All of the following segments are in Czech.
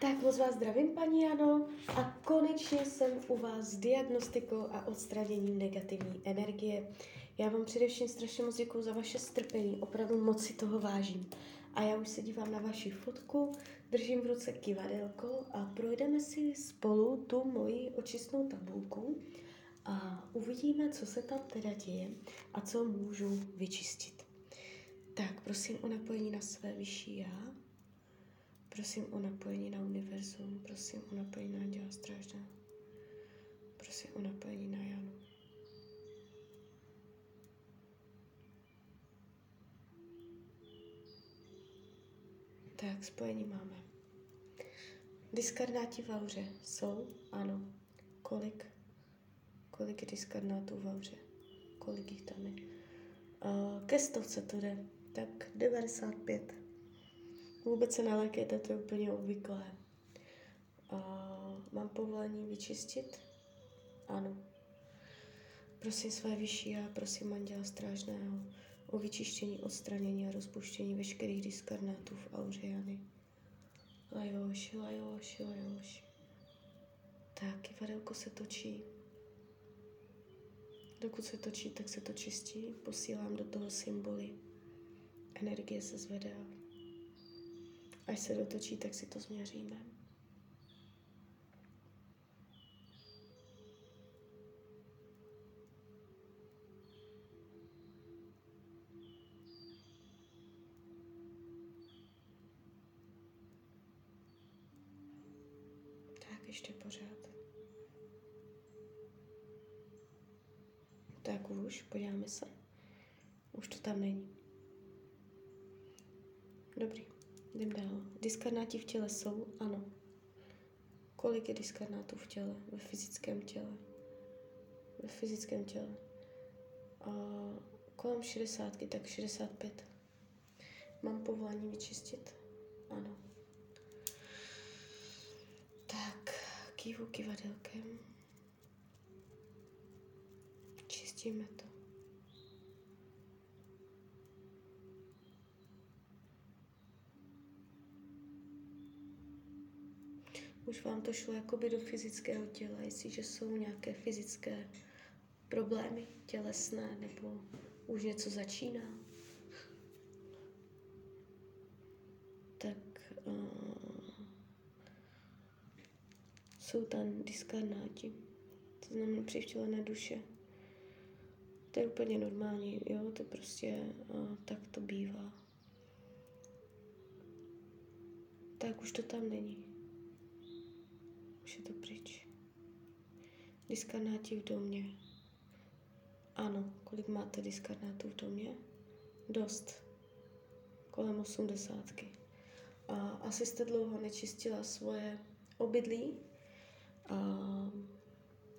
Tak moc vás zdravím, paní Jano, a konečně jsem u vás s diagnostikou a odstraněním negativní energie. Já vám především strašně moc děkuji za vaše strpení, opravdu moc si toho vážím. A já už se dívám na vaši fotku, držím v ruce kivadelko a projdeme si spolu tu moji očistnou tabulku a uvidíme, co se tam teda děje a co můžu vyčistit. Tak, prosím o napojení na své vyšší já. Prosím o napojení na univerzum, prosím o napojení na Anděla Strážného. Prosím o napojení na Janu. Tak, spojení máme. Diskarnáti v auře jsou? Ano. Kolik? Kolik je diskarnátů v auře? Kolik jich tam je? Uh, ke stovce to jde. Tak 95. Vůbec se nalekejte, to je úplně obvyklé. Uh, mám povolení vyčistit? Ano. Prosím své vyšší a prosím Anděla Strážného o vyčištění, odstranění a rozpuštění veškerých diskarnátů v auře Jany. Lajoši, lajoši, lajoši. Tak, kivadelko se točí. Dokud se točí, tak se to čistí. Posílám do toho symboly. Energie se zvedá. Až se dotočí, tak si to změříme. Tak, ještě pořád. Tak už, podíváme se. Už to tam není. Dobrý, jdem dál. Diskarnáti v těle jsou? Ano. Kolik je diskarnátů v těle, ve fyzickém těle? Ve fyzickém těle. A kolem 60, tak 65. Mám povolání vyčistit? Ano. Tak, kývu kivadelkem. Čistíme to. Už vám to šlo jakoby do fyzického těla, jestliže jsou nějaké fyzické problémy tělesné nebo už něco začíná. Tak uh, jsou tam diskarnáti, to znamená přivtělené duše. To je úplně normální, jo, to prostě uh, tak to bývá. Tak už to tam není. Už je to pryč. Diskarnáti v domě. Ano, kolik máte diskarnátů v domě? Dost. Kolem osmdesátky. A asi jste dlouho nečistila svoje obydlí. A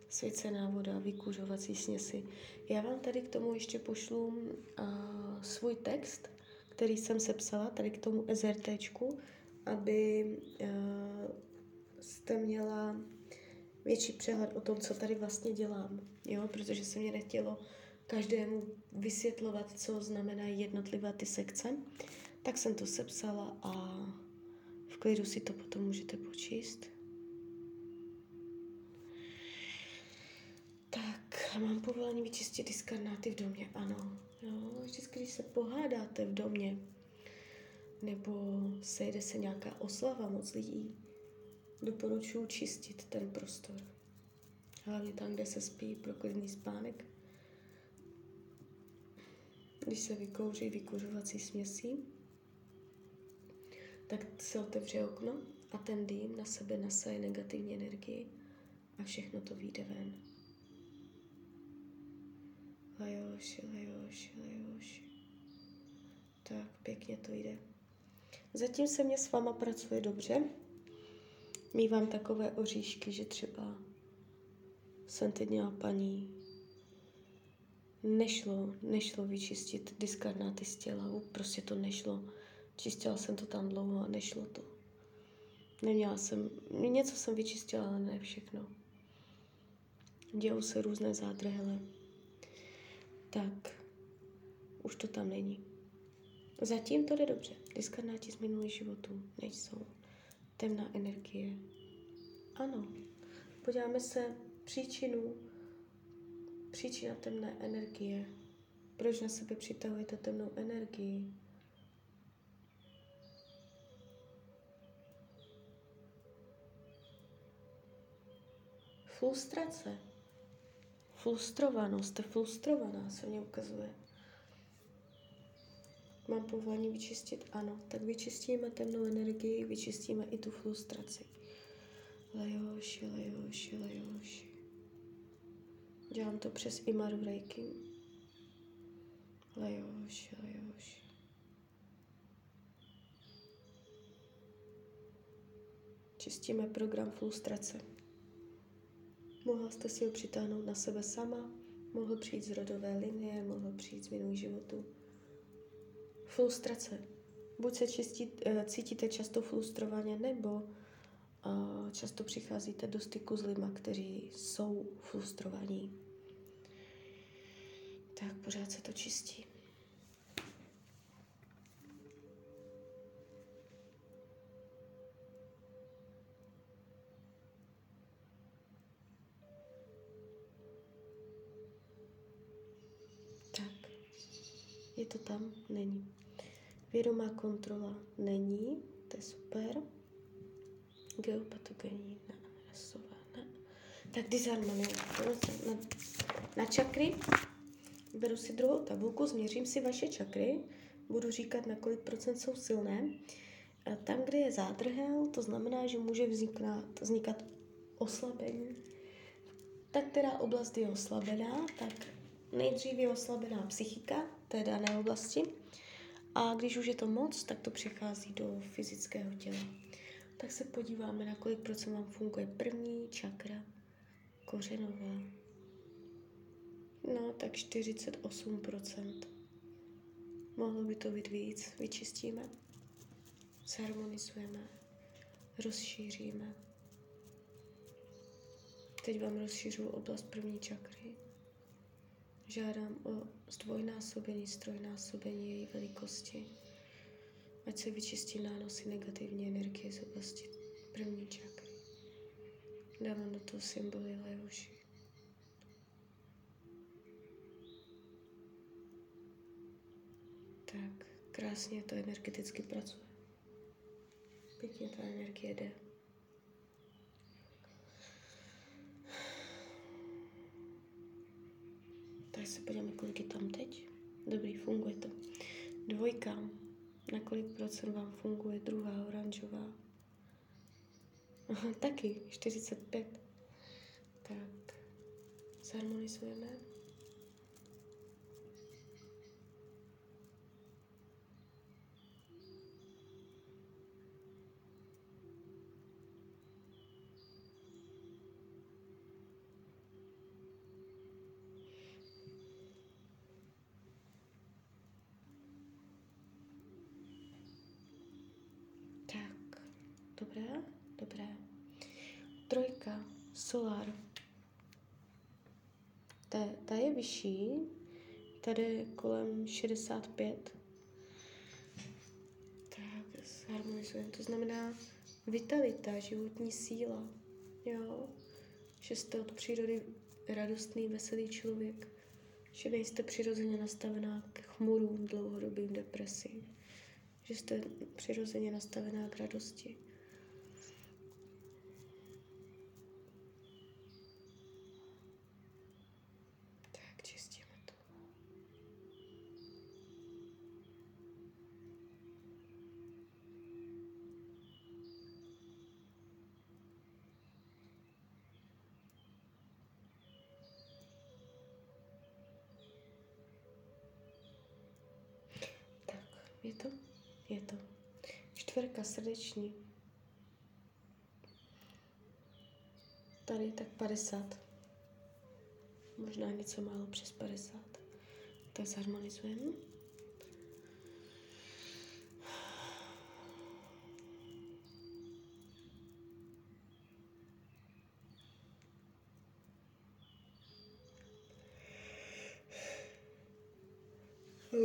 svěcená voda, vykuřovací směsi. Já vám tady k tomu ještě pošlu uh, svůj text, který jsem sepsala tady k tomu SRTčku, aby uh, jste měla větší přehled o tom, co tady vlastně dělám, jo, protože se mě nechtělo každému vysvětlovat, co znamenají jednotlivé ty sekce, tak jsem to sepsala a v klidu si to potom můžete počíst. Tak, mám povolení vyčistit diskarnáty v domě, ano. Jo, vždycky, když se pohádáte v domě, nebo sejde se nějaká oslava moc lidí, doporučuji čistit ten prostor. Hlavně tam, kde se spí, pro klidný spánek. Když se vykouří vykuřovací směsí, tak se otevře okno a ten dým na sebe nasaje negativní energii a všechno to vyjde ven. Lajoši, lajoši, lajoši. Tak, pěkně to jde. Zatím se mě s váma pracuje dobře. Mívám takové oříšky, že třeba jsem teď měla paní, nešlo, nešlo vyčistit diskarnáty z těla, prostě to nešlo. Čistila jsem to tam dlouho a nešlo to. Neměla jsem, něco jsem vyčistila, ale ne všechno. Dělou se různé zádrhele. Tak, už to tam není. Zatím to jde dobře. Diskarnáti z minulých životů nejsou. Temná energie. Ano, podíváme se příčinu, příčina temné energie. Proč na sebe přitahujete temnou energii? Frustrace. Frustrovanost, jste frustrovaná, se mě ukazuje. Mám povolení vyčistit? Ano. Tak vyčistíme temnou energii, vyčistíme i tu frustraci. Lejoši, lejoši, lejoši. Dělám to přes Imaru Reiki. Lejoši, lejoši. Čistíme program frustrace. Mohla jste si ho přitáhnout na sebe sama, mohl přijít z rodové linie, mohl přijít z minulých životů. Frustrace. Buď se čistí, eh, cítíte často frustrovaně, nebo uh, často přicházíte do styku s lidmi, kteří jsou frustrovaní. Tak pořád se to čistí. Je to tam? Není. Vědomá kontrola není, to je super. Geopatogenní, ne, rasová, ne. Tak disharmonie. Na, na čakry beru si druhou tabulku, změřím si vaše čakry, budu říkat, na kolik procent jsou silné. A tam, kde je zádrhel, to znamená, že může vznikat, vznikat oslabení. Tak která oblast je oslabená, tak nejdřív je oslabená psychika, té dané oblasti. A když už je to moc, tak to přechází do fyzického těla. Tak se podíváme, na kolik procent vám funguje první čakra, kořenová. No, tak 48%. Mohlo by to být víc. Vyčistíme, zharmonizujeme, rozšíříme. Teď vám rozšířu oblast první čakry. Žádám o zdvojnásobení, strojnásobení její velikosti. Ať se vyčistí nánosy negativní energie z oblasti první čakry. Dávám do toho symboly Leoši. Tak, krásně to energeticky pracuje. Pěkně ta energie jde. Tak se podíváme, kolik je tam teď. Dobrý, funguje to. Dvojka. Na kolik procent vám funguje druhá oranžová? Aha, taky, 45. Tak, zharmonizujeme. Solar. Ta, ta je vyšší, tady kolem 65. Tak, zharmonizujeme. To znamená vitalita, životní síla. Jo, že jste od přírody radostný, veselý člověk. Že nejste přirozeně nastavená k chmurům, dlouhodobým depresím. Že jste přirozeně nastavená k radosti. Je to? Je to. Čtverka srdeční. Tady tak 50. Možná něco málo přes 50. Tak zharmonizujeme.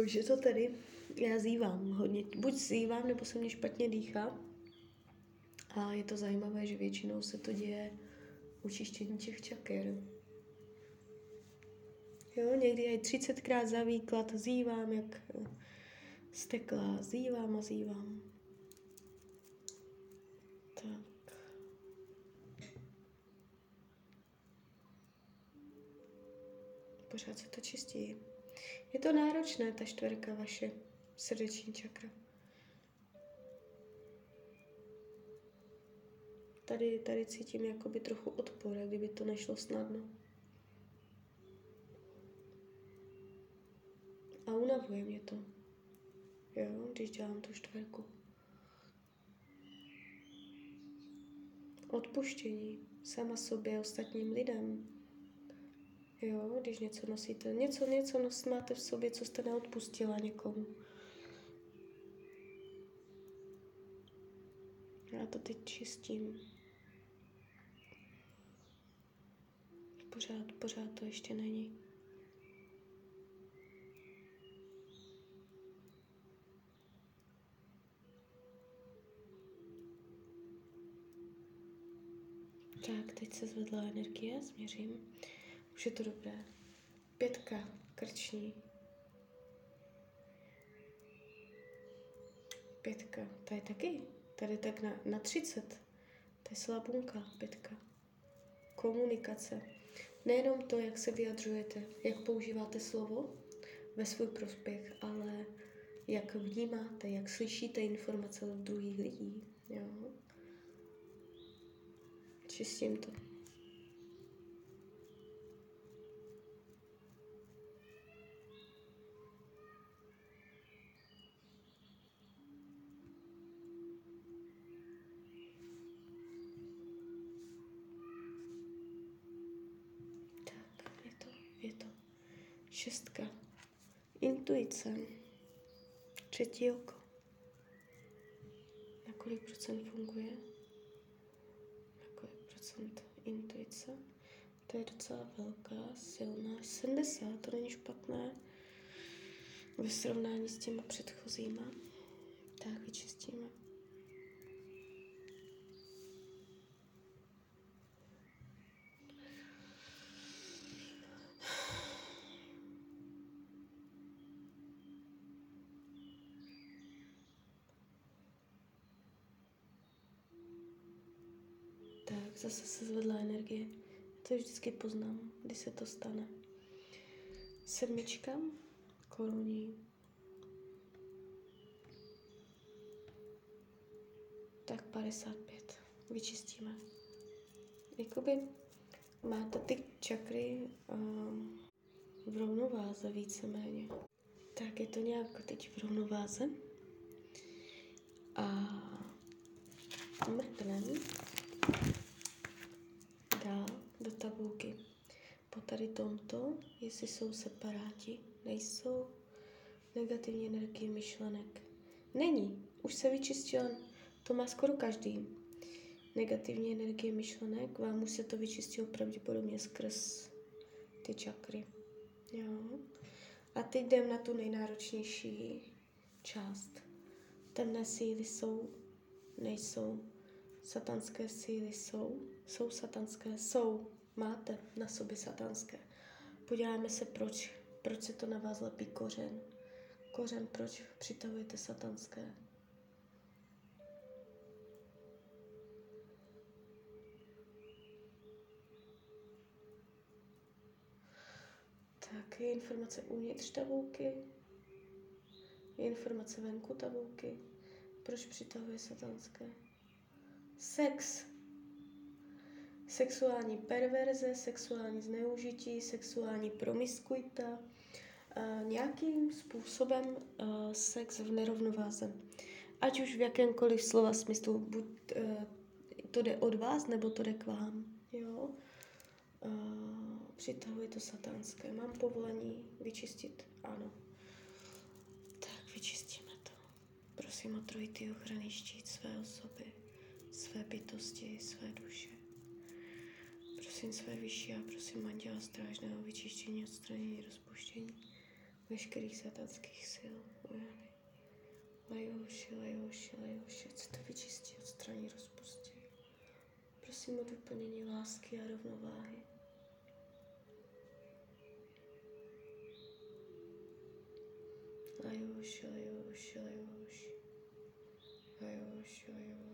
Už je to tady já zývám hodně, buď zývám, nebo se mě špatně dýchá. A je to zajímavé, že většinou se to děje u čištění těch čaker. Jo, někdy i 30krát za výklad zývám, jak stekla, zývám a zývám. Tak. Pořád se to čistí. Je to náročné, ta čtverka vaše srdeční čakra. Tady, tady cítím jakoby trochu odpor, kdyby to nešlo snadno. A unavuje mě to. Jo, když dělám tu čtverku. Odpuštění sama sobě, ostatním lidem. Jo, když něco nosíte, něco, něco nos, máte v sobě, co jste neodpustila někomu. Já to teď čistím. Pořád, pořád to ještě není. Tak, teď se zvedla energie, změřím. Už je to dobré. Pětka, krční. Pětka, to je taky. Tady tak na, na 30. To je slabunka, pětka. Komunikace. Nejenom to, jak se vyjadřujete, jak používáte slovo ve svůj prospěch, ale jak vnímáte, jak slyšíte informace od druhých lidí. Jo? Čistím to. Tak, je to, je to. Šestka. Intuice. Třetí oko. Na kolik procent funguje? Na kolik procent intuice? To je docela velká, silná. 70, to není špatné. Ve srovnání s těma předchozíma. Tak, vyčistíme. Tak, zase se zvedla energie. To vždycky poznám, když se to stane. Sedmička, koruní. Tak 55. Vyčistíme. Jakoby máte ty čakry um, v rovnováze víceméně. Tak je to nějak teď v rovnováze. A mrknem dál do tabulky. Po tady tomto, jestli jsou separáti, nejsou negativní energie myšlenek. Není. Už se vyčistila, to má skoro každý. Negativní energie myšlenek, vám už se to vyčistilo pravděpodobně skrz ty čakry. Jo. A teď jdem na tu nejnáročnější část. Temné síly jsou, nejsou. Satanské síly jsou, jsou satanské, jsou, máte na sobě satanské. Podíváme se, proč, proč se to na vás lepí kořen. Kořen, proč přitahujete satanské. Tak, je informace uvnitř tabulky, je informace venku tabulky. Proč přitahuje satanské? Sex. Sexuální perverze, sexuální zneužití, sexuální promiskuita, nějakým způsobem sex v nerovnováze. Ať už v jakémkoliv slova smyslu, buď uh, to jde od vás, nebo to jde k vám. Jo? Přitahuje to satanské. Mám povolení vyčistit? Ano. Tak vyčistíme to. Prosím o trojitý ochranný štít své osoby své bytosti, své duše. Prosím své vyšší a prosím Anděla Strážného vyčištění, odstranění, rozpuštění veškerých satanských sil. Ojany. Lajoši, lajoši, lajoši, co to vyčistí, odstraní, rozpustí. Prosím o doplnění lásky a rovnováhy. Lajoš, lajoš, lajoš. Lajoš, lajoš,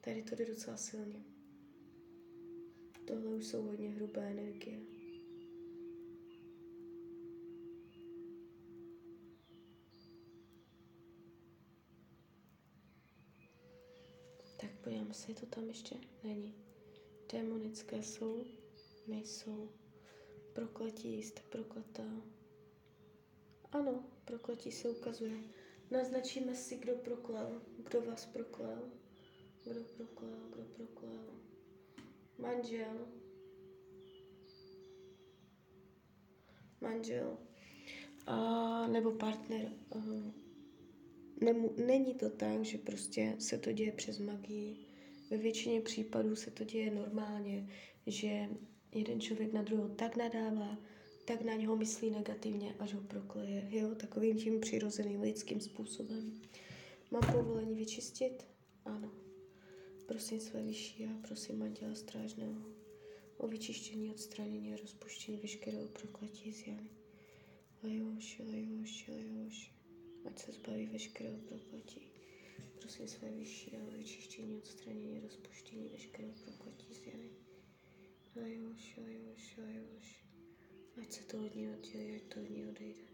Tady to jde docela silně. Tohle už jsou hodně hrubé energie. Tak podíváme se, to tam ještě? Není. Démonické jsou? Nejsou. Prokletí, jste prokletá. Ano, prokletí se ukazuje. Naznačíme si, kdo proklel, kdo vás proklel, kdo proklel, kdo proklel. Manžel. Manžel. A, nebo partner. Aha. Nemu, není to tak, že prostě se to děje přes magii. Ve většině případů se to děje normálně, že jeden člověk na druhého tak nadává, tak na něho myslí negativně, až ho prokleje. Jo, takovým tím přirozeným lidským způsobem. Mám povolení vyčistit? Ano. Prosím své vyšší a prosím Anděla Strážného o vyčištění, odstranění a rozpuštění veškerého prokletí z Jany. Lajoši, lajoši, lajoši. Ať se zbaví veškerého prokletí. Prosím své vyšší a o vyčištění, odstranění, rozpuštění veškerého prokletí z Jany. Lajoši, lajoši, lajoši. Ať se to od ní oddělí, ať to od ní odejde.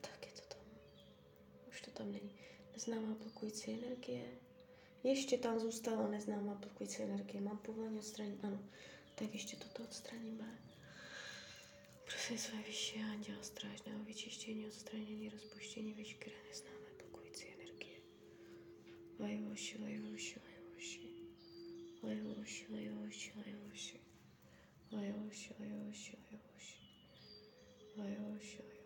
Tak je to tam. Už to tam není. Neznámá blokující energie. Ještě tam zůstala neznámá blokující energie. Mám povolení odstranit? Ano. Tak ještě toto odstraníme. Prosím své vyšší anděla strážného vyčištění, odstranění, rozpuštění veškeré neznámé blokující energie. Lajoši, lajoši, lajoši. Lajoši, lajoši, lajoši. Lajoši, lajoši, lajoši. Lajoši, lajoši,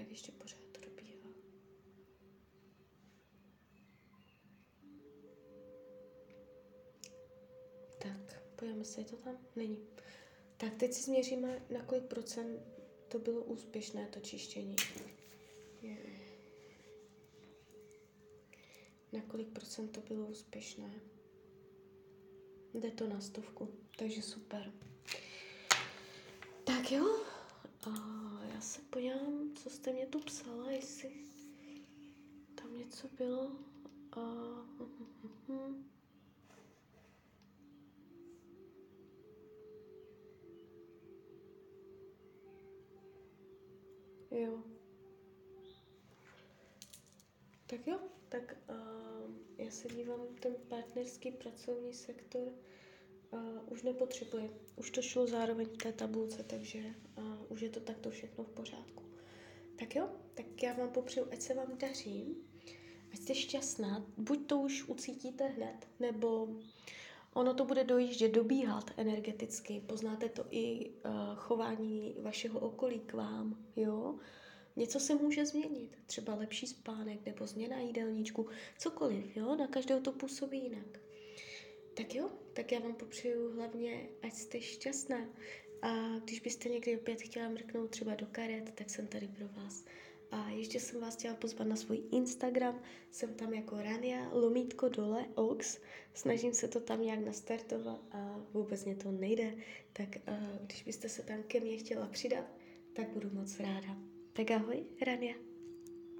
Tak ještě pořád to dobíhá. Tak, pojďme se, je to tam? Není. Tak, teď si změříme, na kolik procent to bylo úspěšné, to čištění. Na kolik procent to bylo úspěšné? Jde to na stovku, takže super. Tak jo, a se podívám, co jste mě tu psala, jestli tam něco bylo. A... Jo. Tak jo, tak uh, já se dívám, ten partnerský pracovní sektor uh, už nepotřebuje. Už to šlo zároveň v té tabulce, takže uh, už je to takto všechno v pořádku. Tak jo, tak já vám popřeju, ať se vám daří, ať jste šťastná, buď to už ucítíte hned, nebo ono to bude dojíždět, dobíhat energeticky, poznáte to i uh, chování vašeho okolí k vám, jo. Něco se může změnit, třeba lepší spánek nebo změna jídelníčku, cokoliv, jo, na každého to působí jinak. Tak jo, tak já vám popřeju hlavně, ať jste šťastná. A když byste někdy opět chtěla mrknout třeba do karet, tak jsem tady pro vás. A ještě jsem vás chtěla pozvat na svůj Instagram, jsem tam jako Rania, lomítko dole, Ox. Snažím se to tam nějak nastartovat a vůbec mě to nejde, tak když byste se tam ke mně chtěla přidat, tak budu moc ráda. Tak ahoj, Rania.